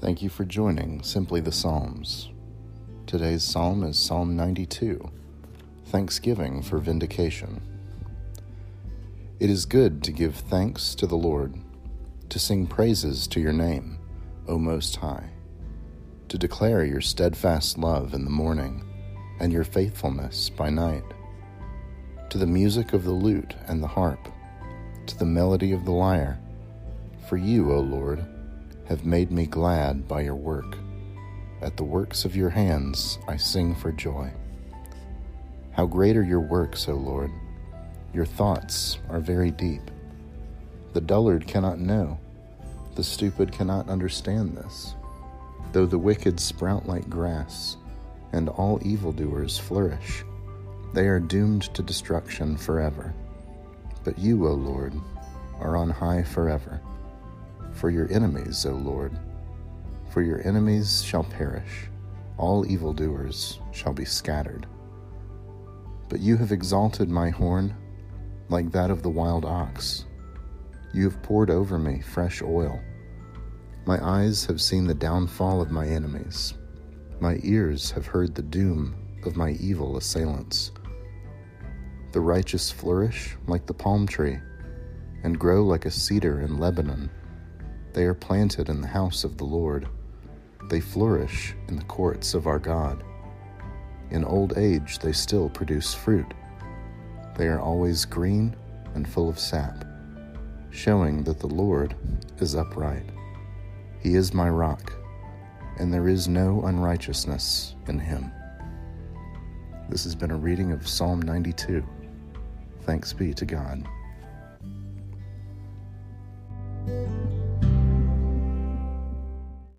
Thank you for joining Simply the Psalms. Today's psalm is Psalm 92 Thanksgiving for Vindication. It is good to give thanks to the Lord, to sing praises to your name, O Most High, to declare your steadfast love in the morning and your faithfulness by night, to the music of the lute and the harp, to the melody of the lyre. For you, O Lord, have made me glad by your work. At the works of your hands I sing for joy. How great are your works, O Lord! Your thoughts are very deep. The dullard cannot know, the stupid cannot understand this. Though the wicked sprout like grass, and all evildoers flourish, they are doomed to destruction forever. But you, O Lord, are on high forever for your enemies, O Lord. For your enemies shall perish, all evildoers shall be scattered. But you have exalted my horn like that of the wild ox. You have poured over me fresh oil. My eyes have seen the downfall of my enemies. My ears have heard the doom of my evil assailants. The righteous flourish like the palm tree and grow like a cedar in Lebanon. They are planted in the house of the Lord. They flourish in the courts of our God. In old age, they still produce fruit. They are always green and full of sap, showing that the Lord is upright. He is my rock, and there is no unrighteousness in him. This has been a reading of Psalm 92. Thanks be to God.